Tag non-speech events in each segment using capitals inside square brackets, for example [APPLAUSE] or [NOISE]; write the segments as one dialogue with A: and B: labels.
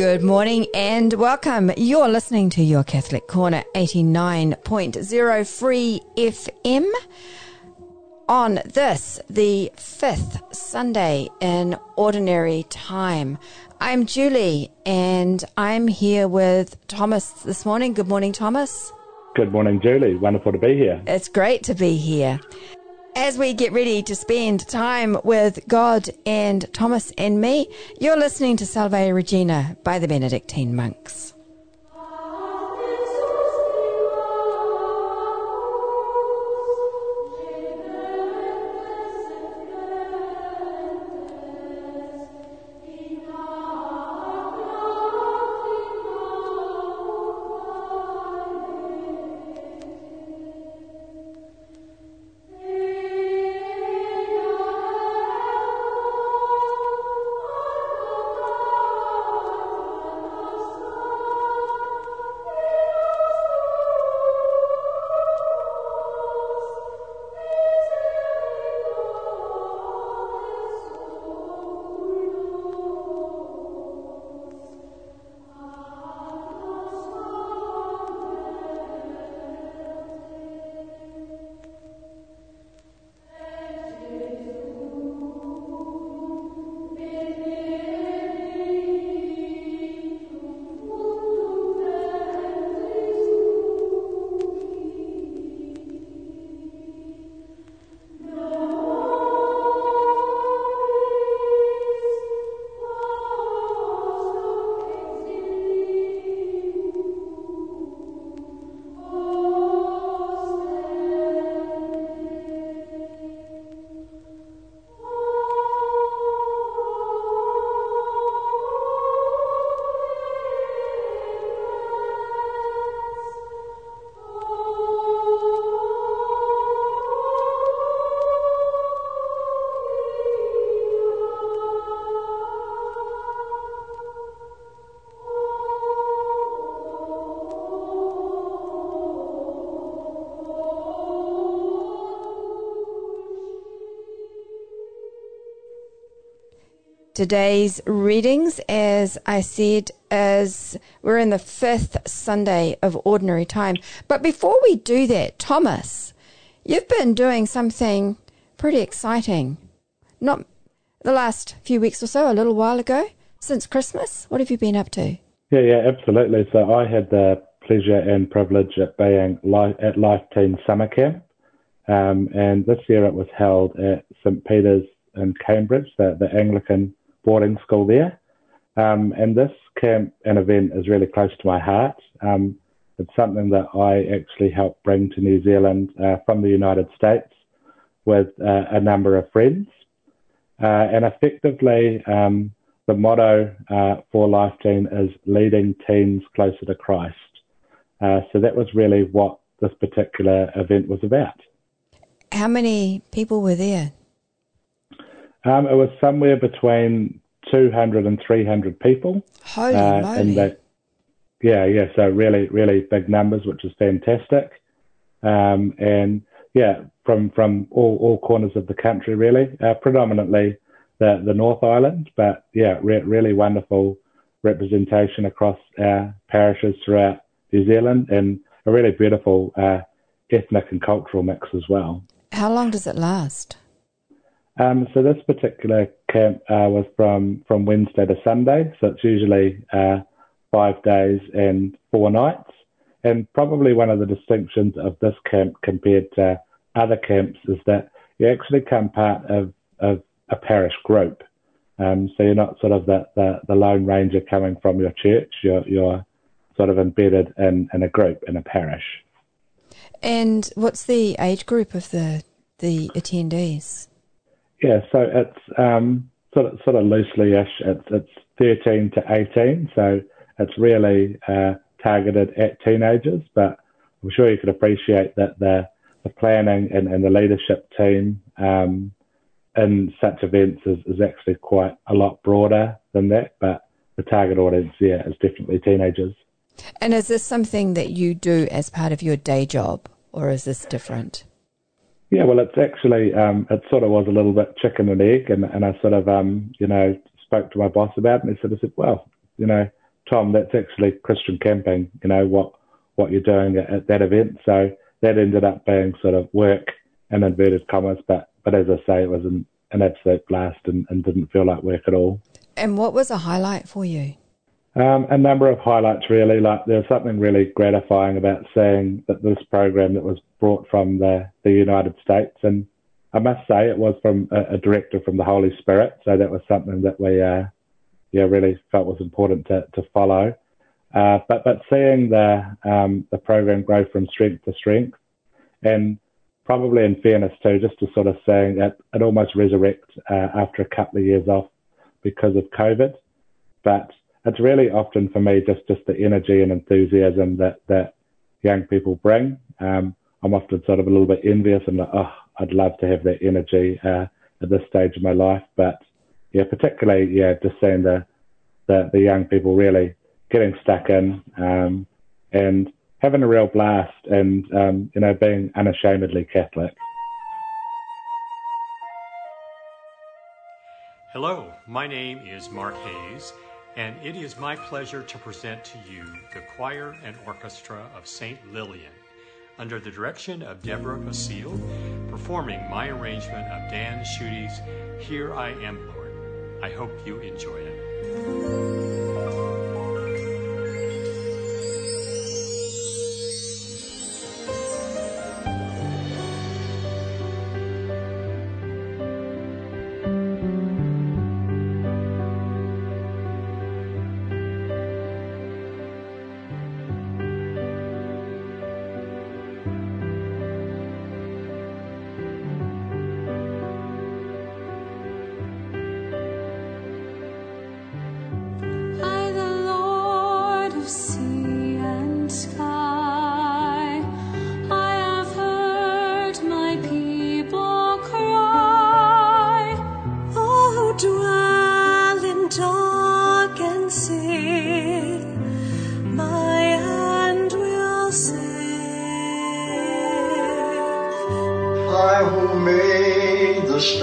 A: Good morning and welcome. You're listening to your Catholic Corner 89.0 Free FM on this, the fifth Sunday in Ordinary Time. I'm Julie and I'm here with Thomas this morning. Good morning, Thomas.
B: Good morning, Julie. Wonderful to be here.
A: It's great to be here. As we get ready to spend time with God and Thomas and me, you're listening to Salve Regina by the Benedictine monks. Today's readings, as I said, is we're in the fifth Sunday of Ordinary Time. But before we do that, Thomas, you've been doing something pretty exciting. Not the last few weeks or so, a little while ago, since Christmas. What have you been up to?
B: Yeah, yeah, absolutely. So I had the pleasure and privilege at being at Life Teen Summer Camp. Um, and this year it was held at St. Peter's in Cambridge, the, the Anglican boarding school there. Um, and this camp and event is really close to my heart. Um, it's something that I actually helped bring to New Zealand uh, from the United States with uh, a number of friends. Uh, and effectively, um, the motto uh, for Life Teen is leading teens closer to Christ. Uh, so that was really what this particular event was about.
A: How many people were there?
B: Um, it was somewhere between 200 and 300 people.
A: Holy uh, moly. That,
B: yeah, yeah. So really, really big numbers, which is fantastic. Um, and yeah, from from all, all corners of the country, really, uh, predominantly the the North Island, but yeah, re- really wonderful representation across our parishes throughout New Zealand, and a really beautiful uh, ethnic and cultural mix as well.
A: How long does it last?
B: Um, so this particular camp uh, was from, from Wednesday to Sunday, so it's usually uh, five days and four nights. And probably one of the distinctions of this camp compared to other camps is that you actually come part of, of a parish group. Um, so you're not sort of the, the, the, lone ranger coming from your church. You're, you're sort of embedded in, in a group, in a parish.
A: And what's the age group of the the attendees?
B: Yeah, so it's um, sort of sort of loosely-ish. It's it's 13 to 18, so it's really uh, targeted at teenagers. But I'm sure you could appreciate that the the planning and, and the leadership team um, in such events is, is actually quite a lot broader than that. But the target audience, yeah, is definitely teenagers.
A: And is this something that you do as part of your day job, or is this different?
B: Yeah, well, it's actually um, it sort of was a little bit chicken and egg, and, and I sort of um, you know spoke to my boss about it, and he sort of said, well, you know, Tom, that's actually Christian camping. You know what what you're doing at, at that event. So that ended up being sort of work in inverted commas, but but as I say, it was an, an absolute blast and, and didn't feel like work at all.
A: And what was a highlight for you?
B: Um, a number of highlights, really. Like there was something really gratifying about seeing that this program that was brought from the, the United States, and I must say it was from a, a director from the Holy Spirit. So that was something that we, uh, yeah, really felt was important to, to follow. Uh, but but seeing the um, the program grow from strength to strength, and probably in fairness too, just to sort of saying that it almost resurrect uh, after a couple of years off because of COVID, but it's really often for me just just the energy and enthusiasm that that young people bring. Um, I'm often sort of a little bit envious and like, oh, I'd love to have that energy uh, at this stage of my life. But yeah, particularly yeah, just seeing the the, the young people really getting stuck in um, and having a real blast and um, you know being unashamedly Catholic.
C: Hello, my name is Mark Hayes and it is my pleasure to present to you the choir and orchestra of St. Lillian under the direction of Deborah Basile, performing my arrangement of Dan Schutte's Here I Am, Lord. I hope you enjoy it.
D: First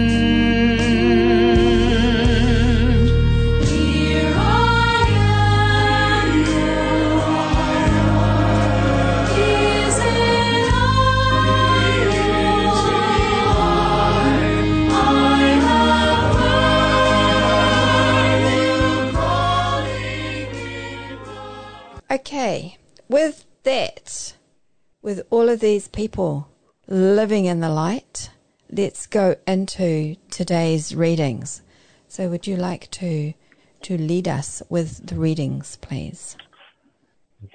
A: with all of these people living in the light, let's go into today's readings. So, would you like to to lead us with the readings, please?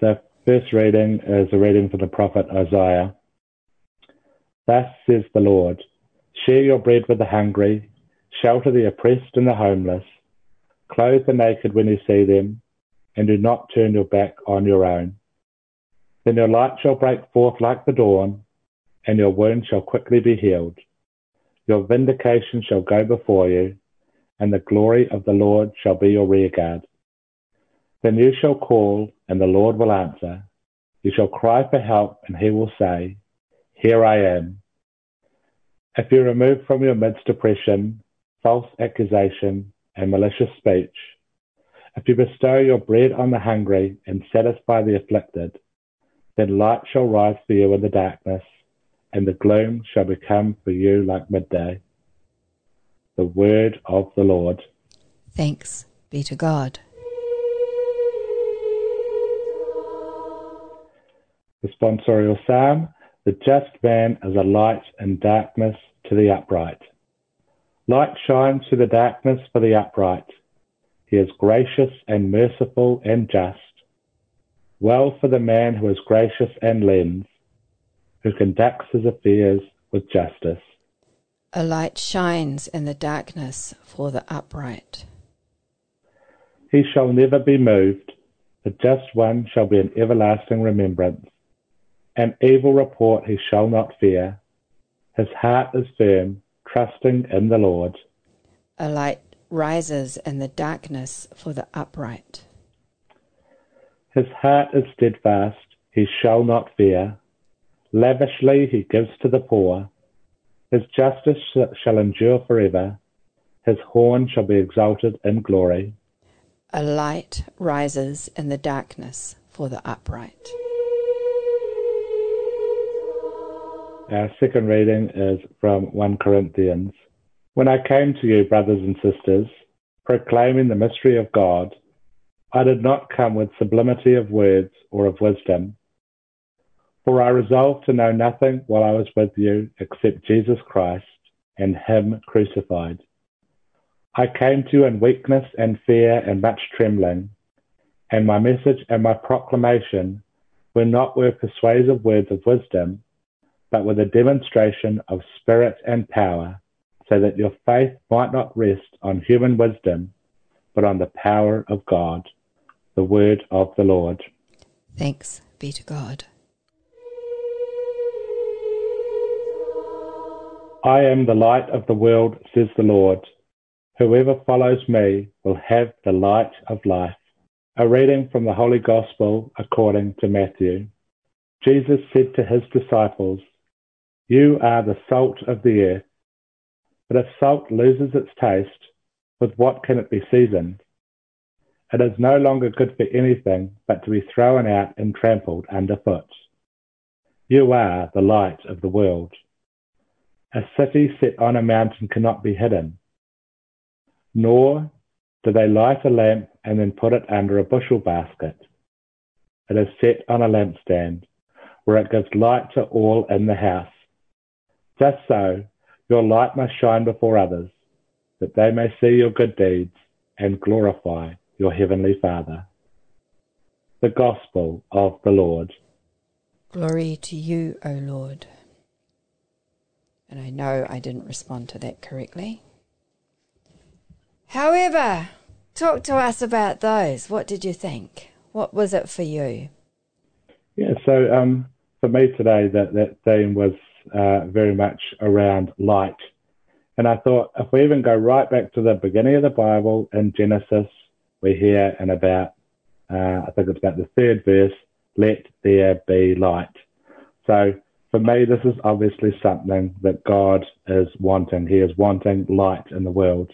B: The first reading is a reading from the prophet Isaiah. Thus says the Lord Share your bread with the hungry, shelter the oppressed and the homeless, clothe the naked when you see them, and do not turn your back on your own. Then your light shall break forth like the dawn, and your wound shall quickly be healed. Your vindication shall go before you, and the glory of the Lord shall be your rearguard. Then you shall call, and the Lord will answer. You shall cry for help, and he will say, Here I am. If you remove from your midst oppression, false accusation, and malicious speech, if you bestow your bread on the hungry and satisfy the afflicted, then light shall rise for you in the darkness, and the gloom shall become for you like midday. The word of the Lord.
A: Thanks be to God.
B: Responsorial Psalm The just man is a light in darkness to the upright. Light shines through the darkness for the upright. He is gracious and merciful and just. Well for the man who is gracious and lends, who conducts his affairs with justice.
A: A light shines in the darkness for the upright.
B: He shall never be moved. The just one shall be an everlasting remembrance. An evil report he shall not fear. His heart is firm, trusting in the Lord.
A: A light rises in the darkness for the upright.
B: His heart is steadfast, he shall not fear. Lavishly he gives to the poor. His justice shall endure forever. His horn shall be exalted in glory.
A: A light rises in the darkness for the upright.
B: Our second reading is from 1 Corinthians. When I came to you, brothers and sisters, proclaiming the mystery of God, I did not come with sublimity of words or of wisdom. For I resolved to know nothing while I was with you except Jesus Christ and Him crucified. I came to you in weakness and fear and much trembling, and my message and my proclamation were not with persuasive words of wisdom but with a demonstration of spirit and power, so that your faith might not rest on human wisdom, but on the power of God. The word of the Lord.
A: Thanks be to God.
B: I am the light of the world, says the Lord. Whoever follows me will have the light of life. A reading from the Holy Gospel according to Matthew. Jesus said to his disciples, you are the salt of the earth. But if salt loses its taste, with what can it be seasoned? It is no longer good for anything but to be thrown out and trampled underfoot. You are the light of the world. A city set on a mountain cannot be hidden. Nor do they light a lamp and then put it under a bushel basket. It is set on a lampstand, where it gives light to all in the house. Just so, your light must shine before others, that they may see your good deeds and glorify your heavenly Father. The Gospel of the Lord.
A: Glory to you, O Lord. And I know I didn't respond to that correctly. However, talk to us about those. What did you think? What was it for you?
B: Yeah, so um, for me today, that, that theme was uh, very much around light. And I thought if we even go right back to the beginning of the Bible in Genesis, we hear in about, uh, I think it's about the third verse, let there be light. So for me, this is obviously something that God is wanting. He is wanting light in the world.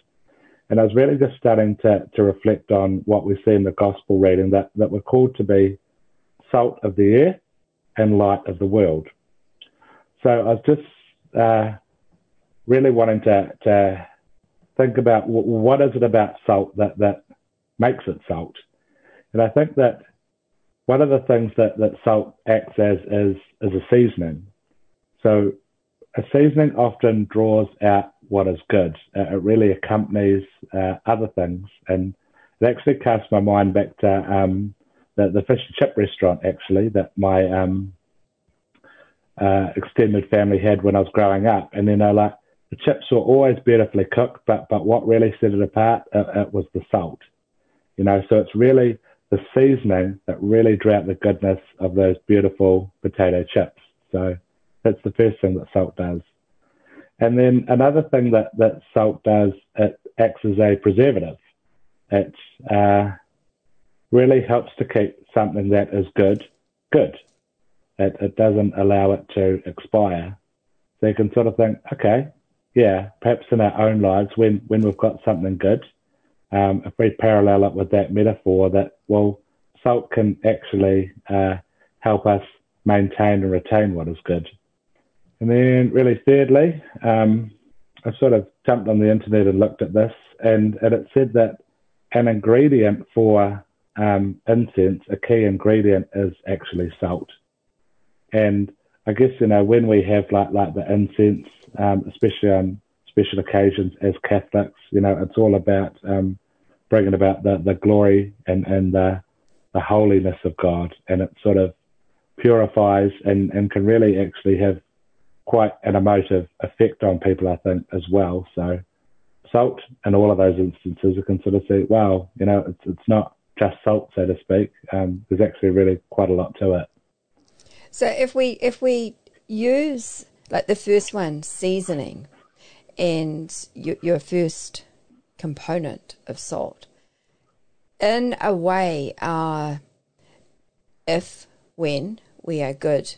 B: And I was really just starting to, to reflect on what we see in the gospel reading that, that we're called to be salt of the earth and light of the world. So I was just uh, really wanting to, to think about what is it about salt that, that makes it salt. And I think that one of the things that, that salt acts as is, is a seasoning. So a seasoning often draws out what is good. Uh, it really accompanies uh, other things. And it actually casts my mind back to um, the, the fish and chip restaurant, actually, that my um, uh, extended family had when I was growing up. And then, know, like, the chips were always beautifully cooked, but, but what really set it apart, it, it was the salt. You know, so it's really the seasoning that really out the goodness of those beautiful potato chips. So that's the first thing that salt does. And then another thing that, that salt does, it acts as a preservative. It uh, really helps to keep something that is good, good. It, it doesn't allow it to expire. So you can sort of think, okay, yeah, perhaps in our own lives, when, when we've got something good, um, if we parallel it with that metaphor, that, well, salt can actually uh, help us maintain and retain what is good. And then, really, thirdly, um, I sort of jumped on the internet and looked at this, and, and it said that an ingredient for um, incense, a key ingredient, is actually salt. And I guess you know when we have like like the incense, um, especially on special occasions as Catholics, you know it's all about um, bringing about the, the glory and and the the holiness of God, and it sort of purifies and and can really actually have quite an emotive effect on people, I think, as well. So salt in all of those instances, you can sort of see, wow, you know, it's it's not just salt, so to speak. Um, there's actually really quite a lot to it.
A: So if we if we use like the first one, seasoning, and your, your first component of salt, in a way, uh, if when we are good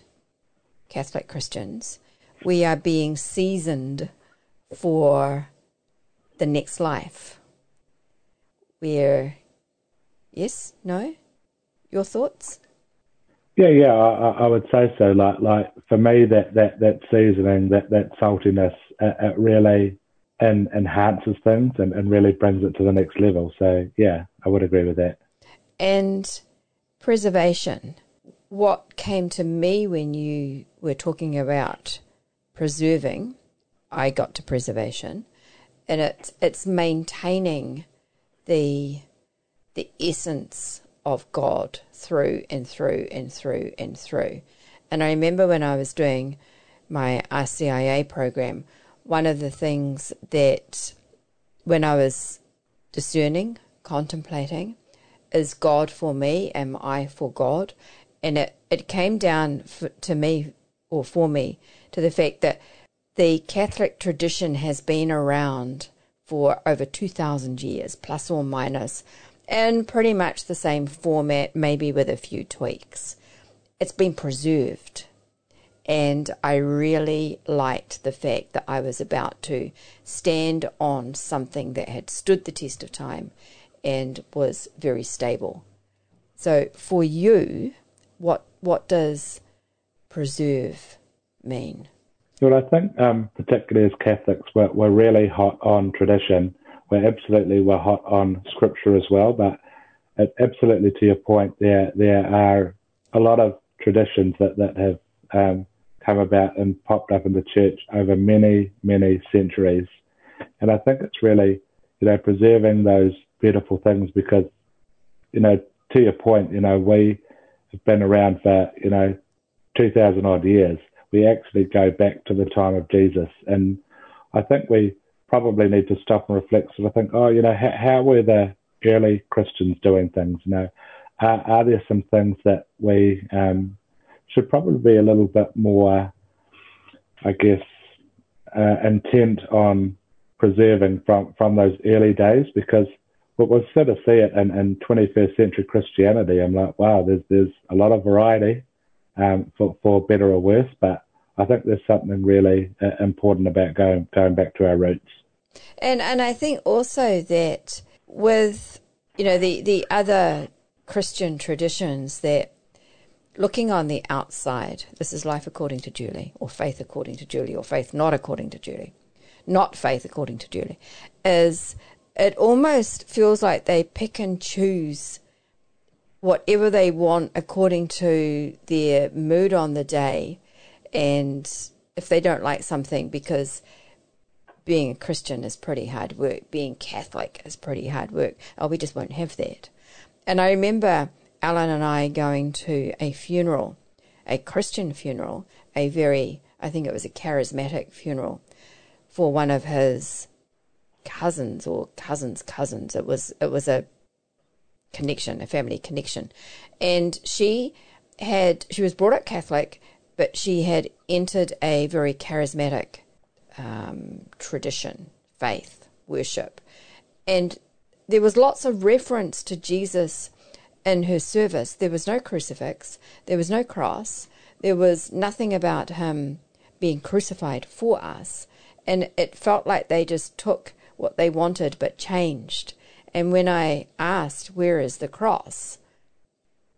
A: Catholic Christians, we are being seasoned for the next life. We're yes, no, your thoughts?
B: Yeah, yeah, I, I would say so. Like, like for me, that that that seasoning, that that saltiness, it, really and enhances things and, and really brings it to the next level. So yeah, I would agree with that.
A: And preservation. What came to me when you were talking about preserving, I got to preservation, and it's it's maintaining the the essence of God through and through and through and through. And I remember when I was doing my RCIA program, one of the things that when I was discerning, contemplating, is God for me? Am I for God? And it, it came down for, to me or for me to the fact that the Catholic tradition has been around for over 2,000 years, plus or minus, in pretty much the same format, maybe with a few tweaks. It's been preserved. And I really liked the fact that I was about to stand on something that had stood the test of time and was very stable. So for you, what what does preserve mean?
B: Well, I think um, particularly as Catholics, we're, we're really hot on tradition we're absolutely we're hot on scripture as well. But absolutely to your point, there there are a lot of traditions that that have um, come about and popped up in the church over many many centuries, and I think it's really you know preserving those beautiful things because you know to your point, you know we have been around for you know two thousand odd years. We actually go back to the time of Jesus, and I think we probably need to stop and reflect. So I think, oh, you know, how, how were the early Christians doing things? You know, are, are there some things that we um, should probably be a little bit more, I guess, uh, intent on preserving from from those early days? Because what we sort of see it in, in 21st century Christianity. I'm like, wow, there's there's a lot of variety, um, for for better or worse, but I think there's something really uh, important about going going back to our roots.
A: And and I think also that with you know the the other Christian traditions that looking on the outside, this is life according to Julie, or faith according to Julie, or faith not according to Julie, not faith according to Julie, is it almost feels like they pick and choose whatever they want according to their mood on the day. And if they don't like something, because being a Christian is pretty hard work, being Catholic is pretty hard work, oh, we just won't have that. And I remember Alan and I going to a funeral, a Christian funeral, a very, I think it was a charismatic funeral for one of his cousins or cousins' cousins. It was it was a connection, a family connection. And she had, she was brought up Catholic, but she had entered a very charismatic um, tradition, faith, worship. And there was lots of reference to Jesus in her service. There was no crucifix, there was no cross, there was nothing about him being crucified for us. And it felt like they just took what they wanted but changed. And when I asked, where is the cross?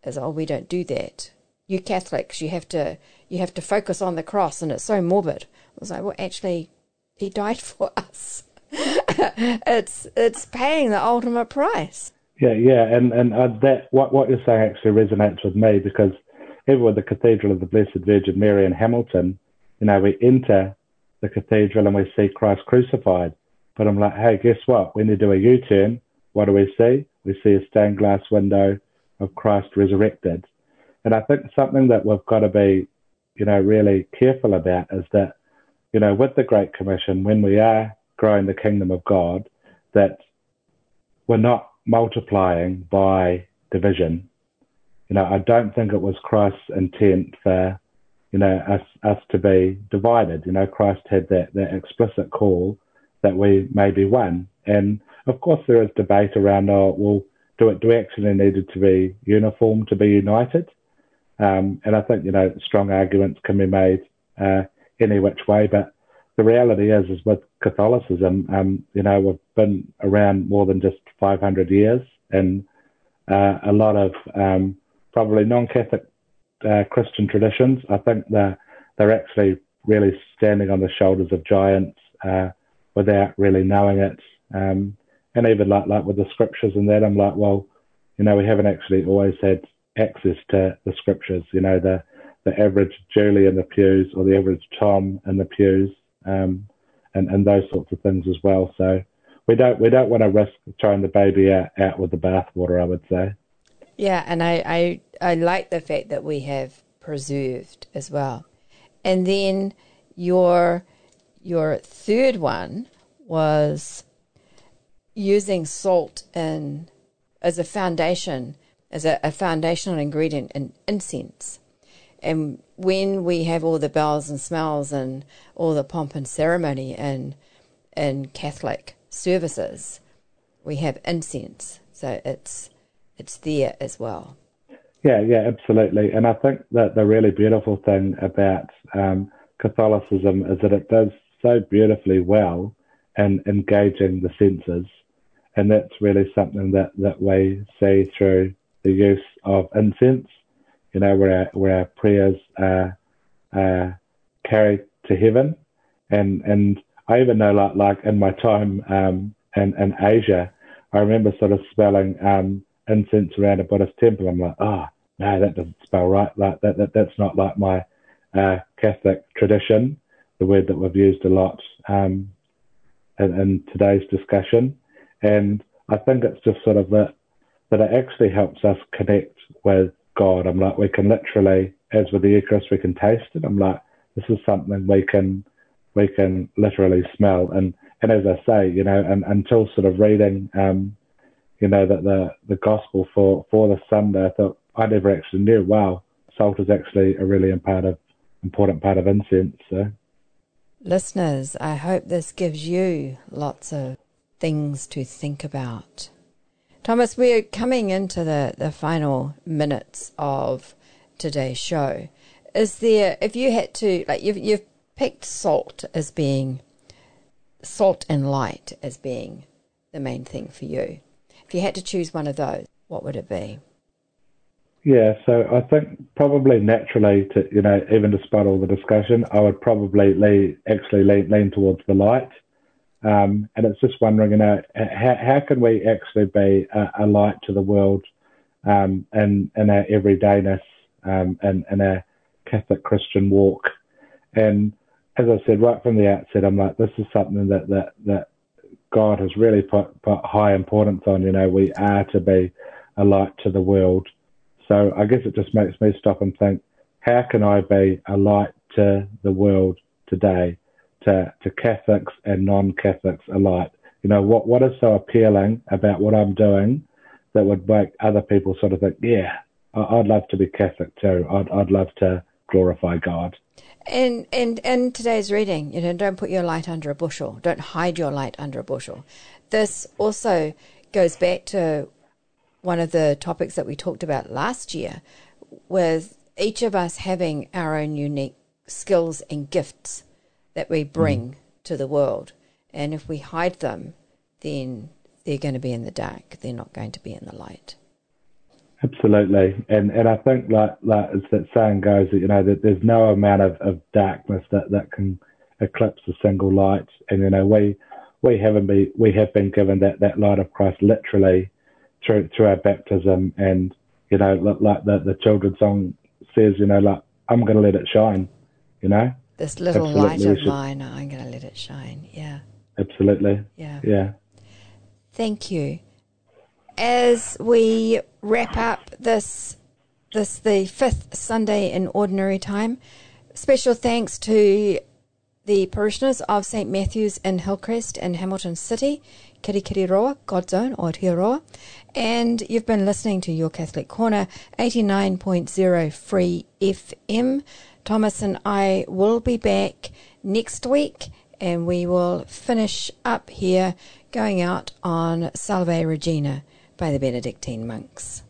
A: As oh, we don't do that. You Catholics, you have to you have to focus on the cross, and it's so morbid. I was like, well, actually, he died [LAUGHS] for us. [LAUGHS] it's it's paying the ultimate price.
B: Yeah, yeah, and and uh, that what what you're saying actually resonates with me because even with the Cathedral of the Blessed Virgin Mary in Hamilton, you know, we enter the cathedral and we see Christ crucified. But I'm like, hey, guess what? When you do a U-turn, what do we see? We see a stained glass window of Christ resurrected. And I think something that we've got to be, you know, really careful about is that, you know, with the Great Commission, when we are growing the kingdom of God, that we're not multiplying by division. You know, I don't think it was Christ's intent for, you know, us us to be divided. You know, Christ had that that explicit call that we may be one. And of course, there is debate around, oh, well, do it, do we actually need it to be uniform to be united? Um, and I think, you know, strong arguments can be made uh, any which way. But the reality is, is with Catholicism, um, you know, we've been around more than just 500 years, and uh, a lot of um, probably non-Catholic uh, Christian traditions. I think they're they're actually really standing on the shoulders of giants uh, without really knowing it. Um, and even like like with the scriptures and that, I'm like, well, you know, we haven't actually always had access to the scriptures. You know, the the average Julie in the pews or the average Tom in the pews, um, and and those sorts of things as well. So we don't we don't want to risk throwing the baby out, out with the bathwater. I would say.
A: Yeah, and I, I I like the fact that we have preserved as well, and then your your third one was using salt in, as a foundation, as a, a foundational ingredient in incense. And when we have all the bells and smells and all the pomp and ceremony in in Catholic services, we have incense. So it's it's there as well.
B: Yeah, yeah, absolutely. And I think that the really beautiful thing about um, Catholicism is that it does so beautifully well in engaging the senses and that's really something that, that we see through the use of incense, you know, where our, where our prayers are, are carried to heaven. And, and I even know, like, like in my time um, in, in Asia, I remember sort of smelling um, incense around a Buddhist temple. I'm like, oh, no, that doesn't spell right. Like that, that that's not like my uh, Catholic tradition, the word that we've used a lot um, in, in today's discussion. And I think it's just sort of that that it actually helps us connect with God. I'm like, we can literally, as with the Eucharist, we can taste it. I'm like, this is something we can we can literally smell. And and as I say, you know, and until sort of reading, um, you know, that the the gospel for for the Sunday, I thought I never actually knew. Wow, salt is actually a really important important part of incense. So.
A: Listeners, I hope this gives you lots of things to think about. Thomas, we're coming into the, the final minutes of today's show. Is there, if you had to, like, you've, you've picked salt as being, salt and light as being the main thing for you. If you had to choose one of those, what would it be?
B: Yeah, so I think probably naturally, to you know, even despite all the discussion, I would probably lean, actually lean, lean towards the light. Um, and it's just wondering, you know, how, how can we actually be a, a light to the world um, in, in our everydayness um, and in our Catholic Christian walk. And as I said right from the outset, I'm like, this is something that, that, that God has really put, put high importance on. You know, we are to be a light to the world. So I guess it just makes me stop and think, how can I be a light to the world today, to, to Catholics and non-Catholics alike? You know, what, what is so appealing about what I'm doing that would make other people sort of think, yeah, I'd love to be Catholic too. I'd, I'd love to glorify God.
A: And and in today's reading, you know, don't put your light under a bushel. Don't hide your light under a bushel. This also goes back to one of the topics that we talked about last year, with each of us having our own unique skills and gifts that we bring mm. to the world. And if we hide them, then they're going to be in the dark. They're not going to be in the light.
B: Absolutely, and and I think like like as that saying goes that you know that there's no amount of, of darkness that, that can eclipse a single light, and you know we we haven't been we have been given that, that light of Christ literally through through our baptism, and you know like the the children's song says, you know like I'm going to let it shine, you know.
A: This little Absolutely. light of mine, I'm going to let it shine. Yeah.
B: Absolutely.
A: Yeah.
B: Yeah.
A: Thank you as we wrap up this this the fifth Sunday in Ordinary Time, special thanks to the parishioners of St Matthew's in Hillcrest in Hamilton City, Kirikiriroa, God's Own, Aotearoa. And you've been listening to Your Catholic Corner, 89.0 Free FM. Thomas and I will be back next week and we will finish up here going out on Salve Regina by the Benedictine monks.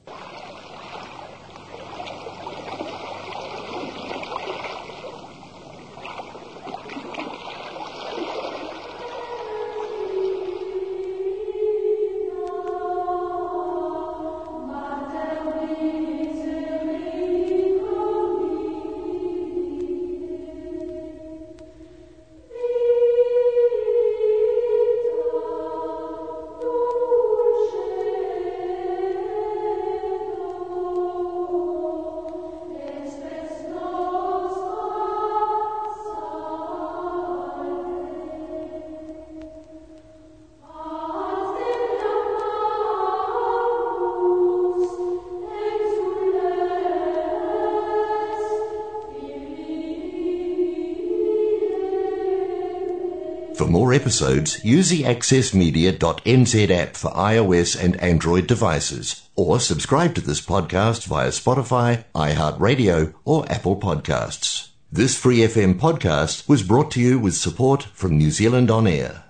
E: For more episodes, use the accessmedia.nz app for iOS and Android devices, or subscribe to this podcast via Spotify, iHeartRadio, or Apple Podcasts. This Free FM podcast was brought to you with support from New Zealand On Air.